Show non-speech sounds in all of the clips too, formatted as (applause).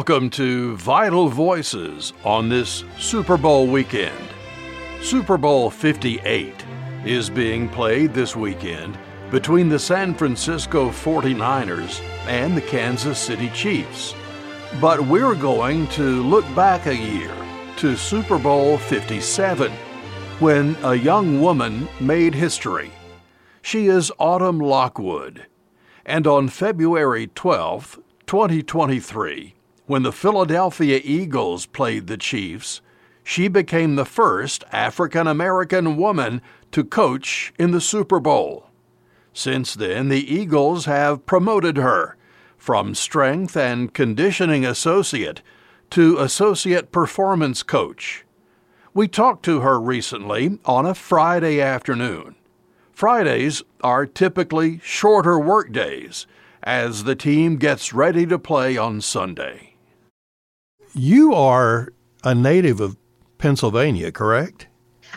Welcome to Vital Voices on this Super Bowl weekend. Super Bowl 58 is being played this weekend between the San Francisco 49ers and the Kansas City Chiefs. But we're going to look back a year to Super Bowl 57 when a young woman made history. She is Autumn Lockwood. And on February 12, 2023, when the Philadelphia Eagles played the Chiefs, she became the first African American woman to coach in the Super Bowl. Since then, the Eagles have promoted her from strength and conditioning associate to associate performance coach. We talked to her recently on a Friday afternoon. Fridays are typically shorter work days as the team gets ready to play on Sunday. You are a native of Pennsylvania, correct?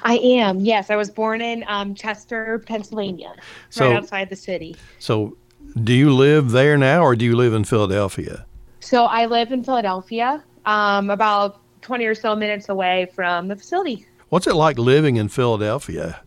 I am. Yes, I was born in um, Chester, Pennsylvania, so, right outside the city. So, do you live there now, or do you live in Philadelphia? So, I live in Philadelphia, um, about twenty or so minutes away from the facility. What's it like living in Philadelphia?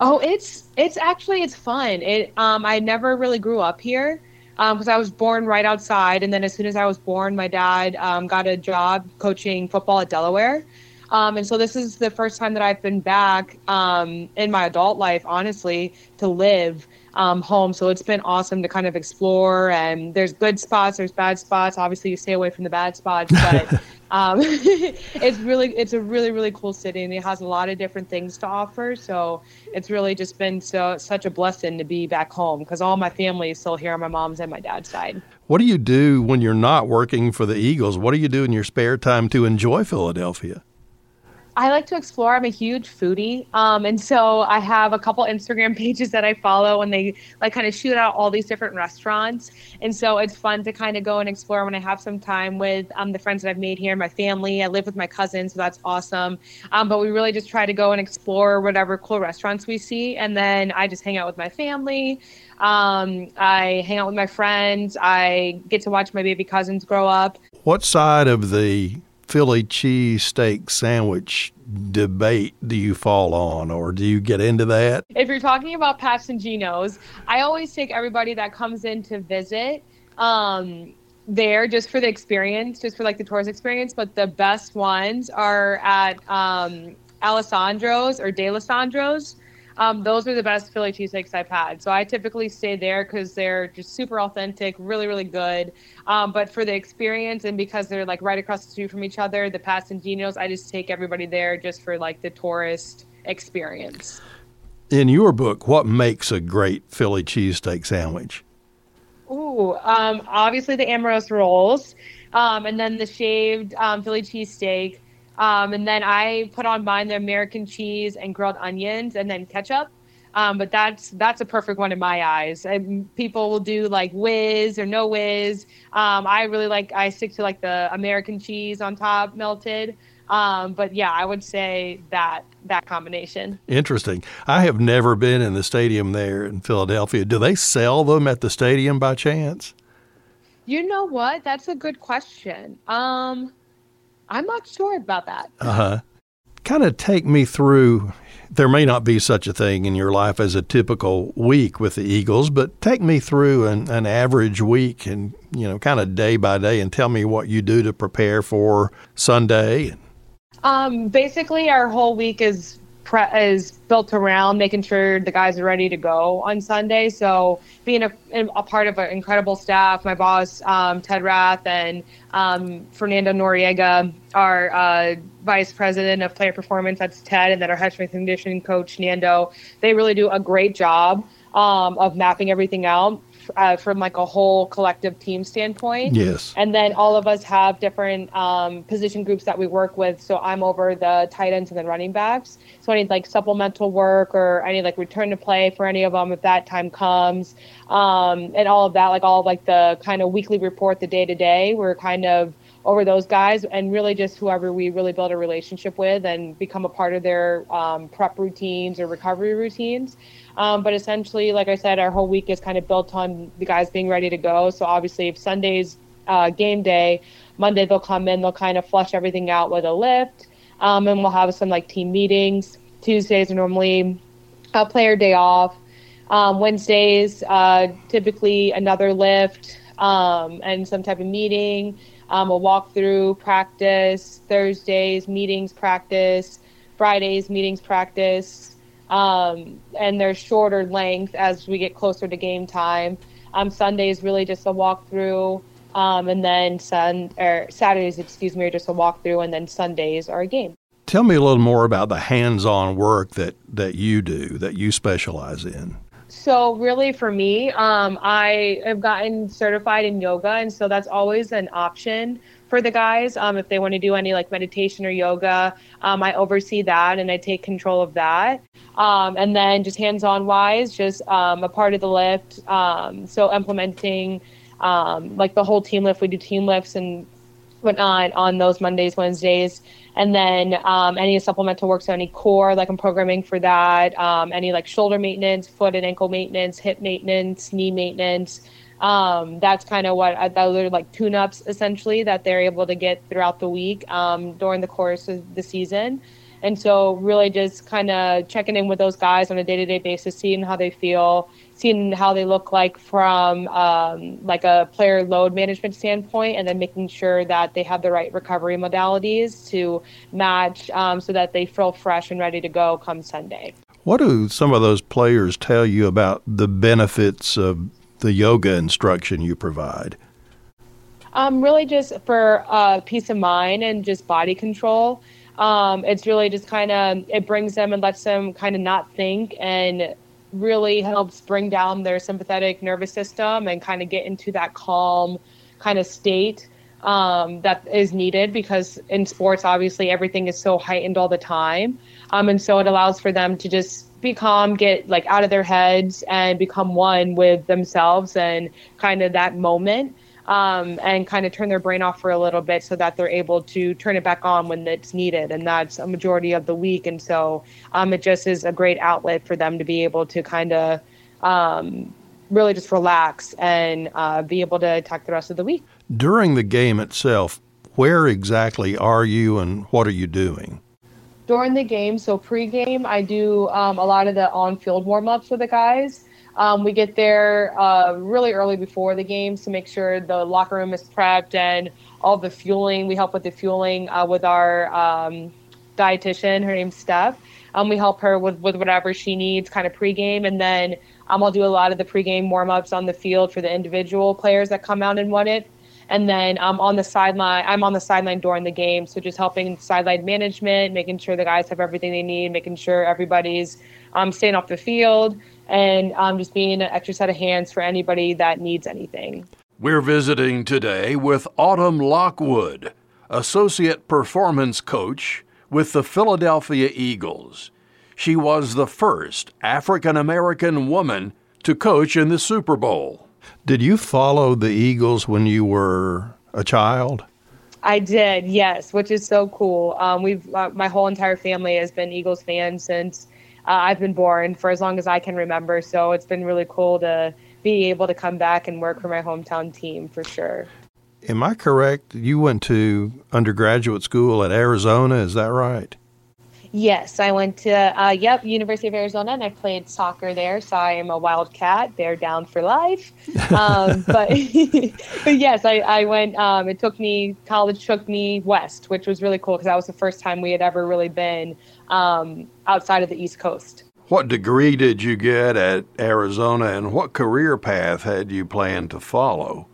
Oh, it's it's actually it's fun. It um, I never really grew up here because um, I was born right outside. And then as soon as I was born, my dad um, got a job coaching football at Delaware. Um, and so this is the first time that I've been back um, in my adult life, honestly, to live um, home. So it's been awesome to kind of explore. And there's good spots, there's bad spots. Obviously, you stay away from the bad spots, but (laughs) um, (laughs) it's really it's a really really cool city, and it has a lot of different things to offer. So it's really just been so such a blessing to be back home because all my family is still here on my mom's and my dad's side. What do you do when you're not working for the Eagles? What do you do in your spare time to enjoy Philadelphia? I like to explore. I'm a huge foodie. Um, and so I have a couple Instagram (laughs) pages that I follow and they like kind of shoot out all these different restaurants. And so it's fun to kind of go and explore when I have some time with um, the friends that I've made here, my family. I live with my cousins, so that's awesome. Um, but we really just try to go and explore whatever cool restaurants we see. And then I just hang out with my family. Um, I hang out with my friends. I get to watch my baby cousins grow up. What side of the Philly cheesesteak sandwich debate do you fall on, or do you get into that? If you're talking about Pat's and Geno's, I always take everybody that comes in to visit um, there just for the experience, just for like the tourist experience. But the best ones are at um, Alessandro's or D'Alessandro's. Um, those are the best Philly cheesesteaks I've had. So I typically stay there because they're just super authentic, really, really good. Um, but for the experience and because they're like right across the street from each other, the Pat's and Geno's, I just take everybody there just for like the tourist experience. In your book, what makes a great Philly cheesesteak sandwich? Ooh, um, obviously the Amoroso rolls, um, and then the shaved um, Philly cheesesteak. Um, and then I put on mine the American cheese and grilled onions and then ketchup. Um, but that's that's a perfect one in my eyes. And people will do like whiz or no whiz. Um, I really like I stick to like the American cheese on top melted. Um, but yeah, I would say that that combination. Interesting. I have never been in the stadium there in Philadelphia. Do they sell them at the stadium by chance? You know what? That's a good question. Um, I'm not sure about that. Uh huh. Kind of take me through. There may not be such a thing in your life as a typical week with the Eagles, but take me through an, an average week and, you know, kind of day by day and tell me what you do to prepare for Sunday. Um, basically, our whole week is pre- is built around making sure the guys are ready to go on Sunday. So being a, a part of an incredible staff, my boss um, Ted Rath and um, Fernando Noriega, our uh, vice president of player performance, that's Ted, and then our head strength and conditioning coach Nando. They really do a great job um, of mapping everything out uh, from like a whole collective team standpoint. Yes. And then all of us have different um, position groups that we work with. So I'm over the tight ends and then running backs. So I need like supplemental work or any like return to play for any of them if that time comes, um, and all of that. Like all of, like the kind of weekly report, the day to day. We're kind of over those guys and really just whoever we really build a relationship with and become a part of their um, prep routines or recovery routines. Um, but essentially, like I said, our whole week is kind of built on the guys being ready to go. So obviously, if Sunday's uh, game day. Monday they'll come in, they'll kind of flush everything out with a lift, um, and we'll have some like team meetings. Tuesdays are normally a player day off. Um, Wednesdays, uh, typically another lift um, and some type of meeting, um, a walkthrough practice. Thursdays, meetings practice. Fridays, meetings practice. Um, and they're shorter length as we get closer to game time. Um, is really just a walkthrough, um, and then sun or Saturdays, excuse me, are just a walkthrough, and then Sundays are a game. Tell me a little more about the hands-on work that that you do, that you specialize in. So really, for me, um, I have gotten certified in yoga, and so that's always an option for the guys um, if they want to do any like meditation or yoga. Um, I oversee that and I take control of that. Um, and then just hands-on wise, just um, a part of the lift. Um, so implementing um, like the whole team lift. We do team lifts and whatnot on those Mondays, Wednesdays, and then any supplemental work, so any core, like I'm programming for that, any like shoulder maintenance, foot and ankle maintenance, hip maintenance, knee maintenance. Um, that's kind of what uh, those are like tune-ups essentially that they're able to get throughout the week um, during the course of the season. And so, really, just kind of checking in with those guys on a day-to-day basis, seeing how they feel, seeing how they look like from um, like a player load management standpoint, and then making sure that they have the right recovery modalities to match, um, so that they feel fresh and ready to go come Sunday. What do some of those players tell you about the benefits of the yoga instruction you provide? Um, really, just for uh, peace of mind and just body control. Um, it's really just kind of it brings them and lets them kind of not think and really helps bring down their sympathetic nervous system and kind of get into that calm kind of state um, that is needed because in sports obviously everything is so heightened all the time um, and so it allows for them to just be calm get like out of their heads and become one with themselves and kind of that moment um, and kind of turn their brain off for a little bit so that they're able to turn it back on when it's needed. And that's a majority of the week. And so um, it just is a great outlet for them to be able to kind of um, really just relax and uh, be able to attack the rest of the week. During the game itself, where exactly are you and what are you doing? During the game, so pre-game, I do um, a lot of the on-field warm-ups with the guys. Um, we get there uh, really early before the games to make sure the locker room is prepped and all the fueling. We help with the fueling uh, with our um, dietitian. Her name's Steph. Um, we help her with, with whatever she needs kind of pregame. And then um, I'll do a lot of the pregame warm ups on the field for the individual players that come out and want it. And then um, on the sideline, I'm on the sideline during the game. So just helping sideline management, making sure the guys have everything they need, making sure everybody's um, staying off the field and um, just being an extra set of hands for anybody that needs anything. We're visiting today with Autumn Lockwood, Associate Performance Coach with the Philadelphia Eagles. She was the first African American woman to coach in the Super Bowl. Did you follow the Eagles when you were a child? I did, yes, which is so cool. Um, we've uh, my whole entire family has been Eagles fans since uh, I've been born for as long as I can remember. So it's been really cool to be able to come back and work for my hometown team for sure. Am I correct? You went to undergraduate school at Arizona, is that right? Yes, I went to uh, yep University of Arizona, and I played soccer there. So I am a Wildcat. They're down for life. Um, (laughs) but (laughs) but yes, I I went. Um, it took me college took me west, which was really cool because that was the first time we had ever really been um, outside of the East Coast. What degree did you get at Arizona, and what career path had you planned to follow?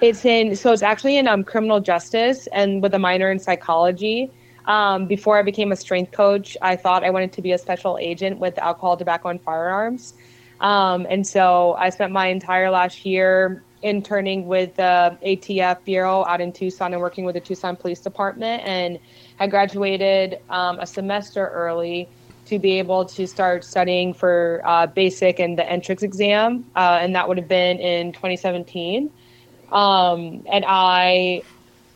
It's in so it's actually in um, criminal justice and with a minor in psychology. Um, before I became a strength coach, I thought I wanted to be a special agent with alcohol, tobacco, and firearms. Um, and so I spent my entire last year interning with the ATF Bureau out in Tucson and working with the Tucson Police Department. And I graduated um, a semester early to be able to start studying for uh, basic and the entrance exam. Uh, and that would have been in 2017. Um, and I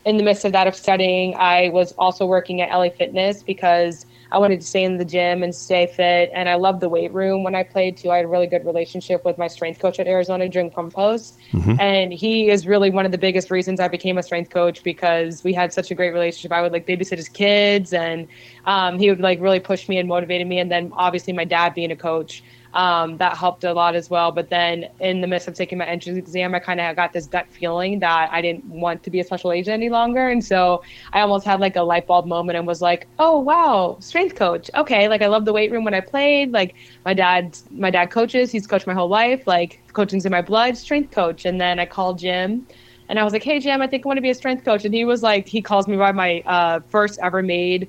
in the midst of that of studying, I was also working at LA Fitness because I wanted to stay in the gym and stay fit. And I loved the weight room when I played too. I had a really good relationship with my strength coach at Arizona, Jim Campos. Mm-hmm. And he is really one of the biggest reasons I became a strength coach because we had such a great relationship. I would like babysit his kids and um, he would like really push me and motivated me. And then obviously my dad being a coach um, that helped a lot as well. But then in the midst of taking my entrance exam, I kind of got this gut feeling that I didn't want to be a special agent any longer. And so I almost had like a light bulb moment and was like, oh, wow, strength coach. Okay. Like I love the weight room when I played. Like my dad, my dad coaches, he's coached my whole life. Like coaching's in my blood, strength coach. And then I called Jim and I was like, hey, Jim, I think I want to be a strength coach. And he was like, he calls me by my uh, first ever made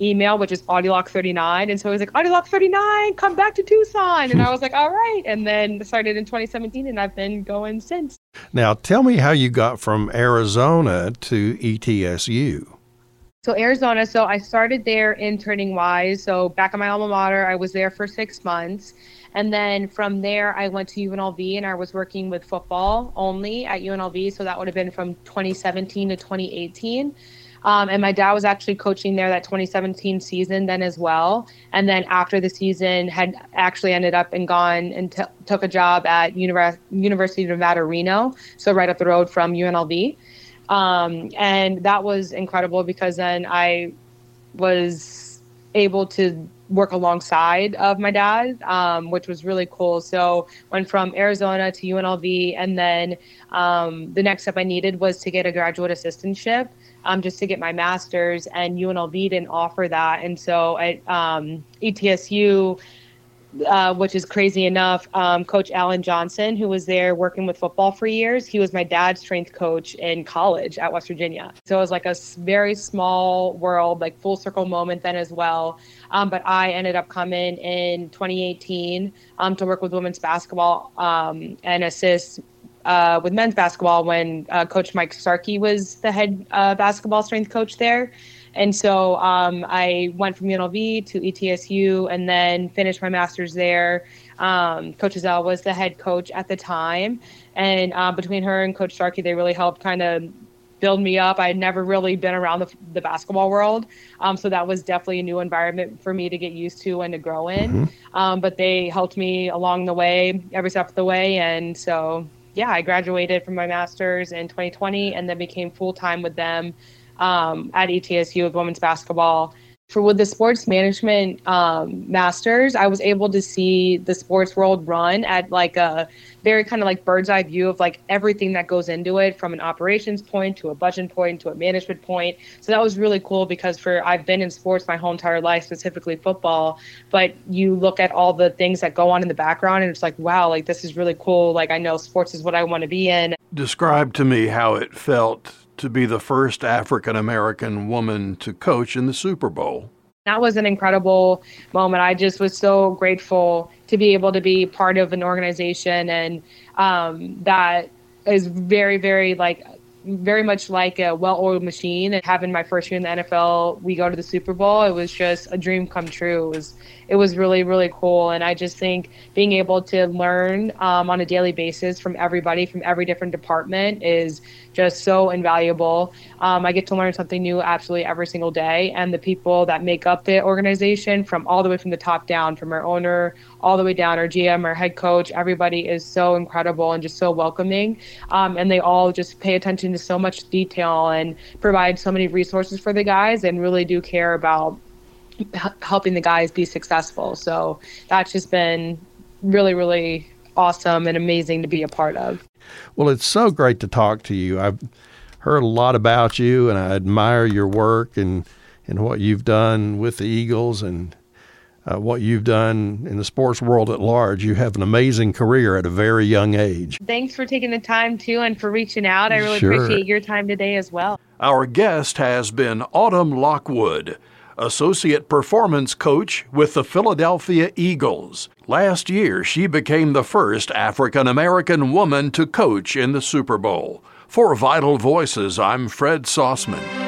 email, which is AudioLock39. And so he was like, AudioLock39, come back to Tucson. And I was like, all right. And then started in 2017, and I've been going since. Now, tell me how you got from Arizona to ETSU. So Arizona, so I started there interning wise. So back at my alma mater, I was there for six months. And then from there, I went to UNLV and I was working with football only at UNLV. So that would have been from 2017 to 2018. Um, and my dad was actually coaching there that 2017 season then as well. And then after the season, had actually ended up and gone and t- took a job at Univers- University of Nevada, Reno, so right up the road from UNLV. Um, and that was incredible because then I was able to work alongside of my dad, um, which was really cool. So went from Arizona to UNLV, and then um, the next step I needed was to get a graduate assistantship um, just to get my master's, and UNLV didn't offer that. And so at um, ETSU, uh, which is crazy enough, um, Coach Alan Johnson, who was there working with football for years, he was my dad's strength coach in college at West Virginia. So it was like a very small world, like full circle moment then as well. Um, but I ended up coming in 2018 um, to work with women's basketball um, and assist uh, with men's basketball when uh, Coach Mike Starkey was the head uh, basketball strength coach there. And so um, I went from UNLV to ETSU and then finished my master's there. Um, coach Ezell was the head coach at the time. And uh, between her and Coach Starkey, they really helped kind of build me up. I had never really been around the, the basketball world. Um, so that was definitely a new environment for me to get used to and to grow in. Mm-hmm. Um, but they helped me along the way, every step of the way. And so yeah, I graduated from my master's in 2020 and then became full time with them um, at ETSU with women's basketball. For with the sports management um, masters, I was able to see the sports world run at like a very kind of like bird's eye view of like everything that goes into it from an operations point to a budget point to a management point. So that was really cool because for I've been in sports my whole entire life, specifically football, but you look at all the things that go on in the background and it's like, wow, like this is really cool. Like I know sports is what I want to be in. Describe to me how it felt to be the first African American woman to coach in the Super Bowl. That was an incredible moment. I just was so grateful to be able to be part of an organization and um, that is very, very like very much like a well-oiled machine. And having my first year in the NFL, we go to the Super Bowl. It was just a dream come true. It was it was really really cool. And I just think being able to learn um, on a daily basis from everybody from every different department is just so invaluable. Um, I get to learn something new absolutely every single day, and the people that make up the organization, from all the way from the top down, from our owner all the way down, our GM, our head coach, everybody is so incredible and just so welcoming, um, and they all just pay attention to so much detail and provide so many resources for the guys, and really do care about helping the guys be successful. So that's just been really, really awesome and amazing to be a part of. Well, it's so great to talk to you. I've heard a lot about you, and I admire your work and and what you've done with the Eagles and uh, what you've done in the sports world at large. You have an amazing career at a very young age. Thanks for taking the time too, and for reaching out. I really sure. appreciate your time today as well. Our guest has been Autumn Lockwood. Associate Performance Coach with the Philadelphia Eagles. Last year, she became the first African American woman to coach in the Super Bowl. For Vital Voices, I'm Fred Sauceman.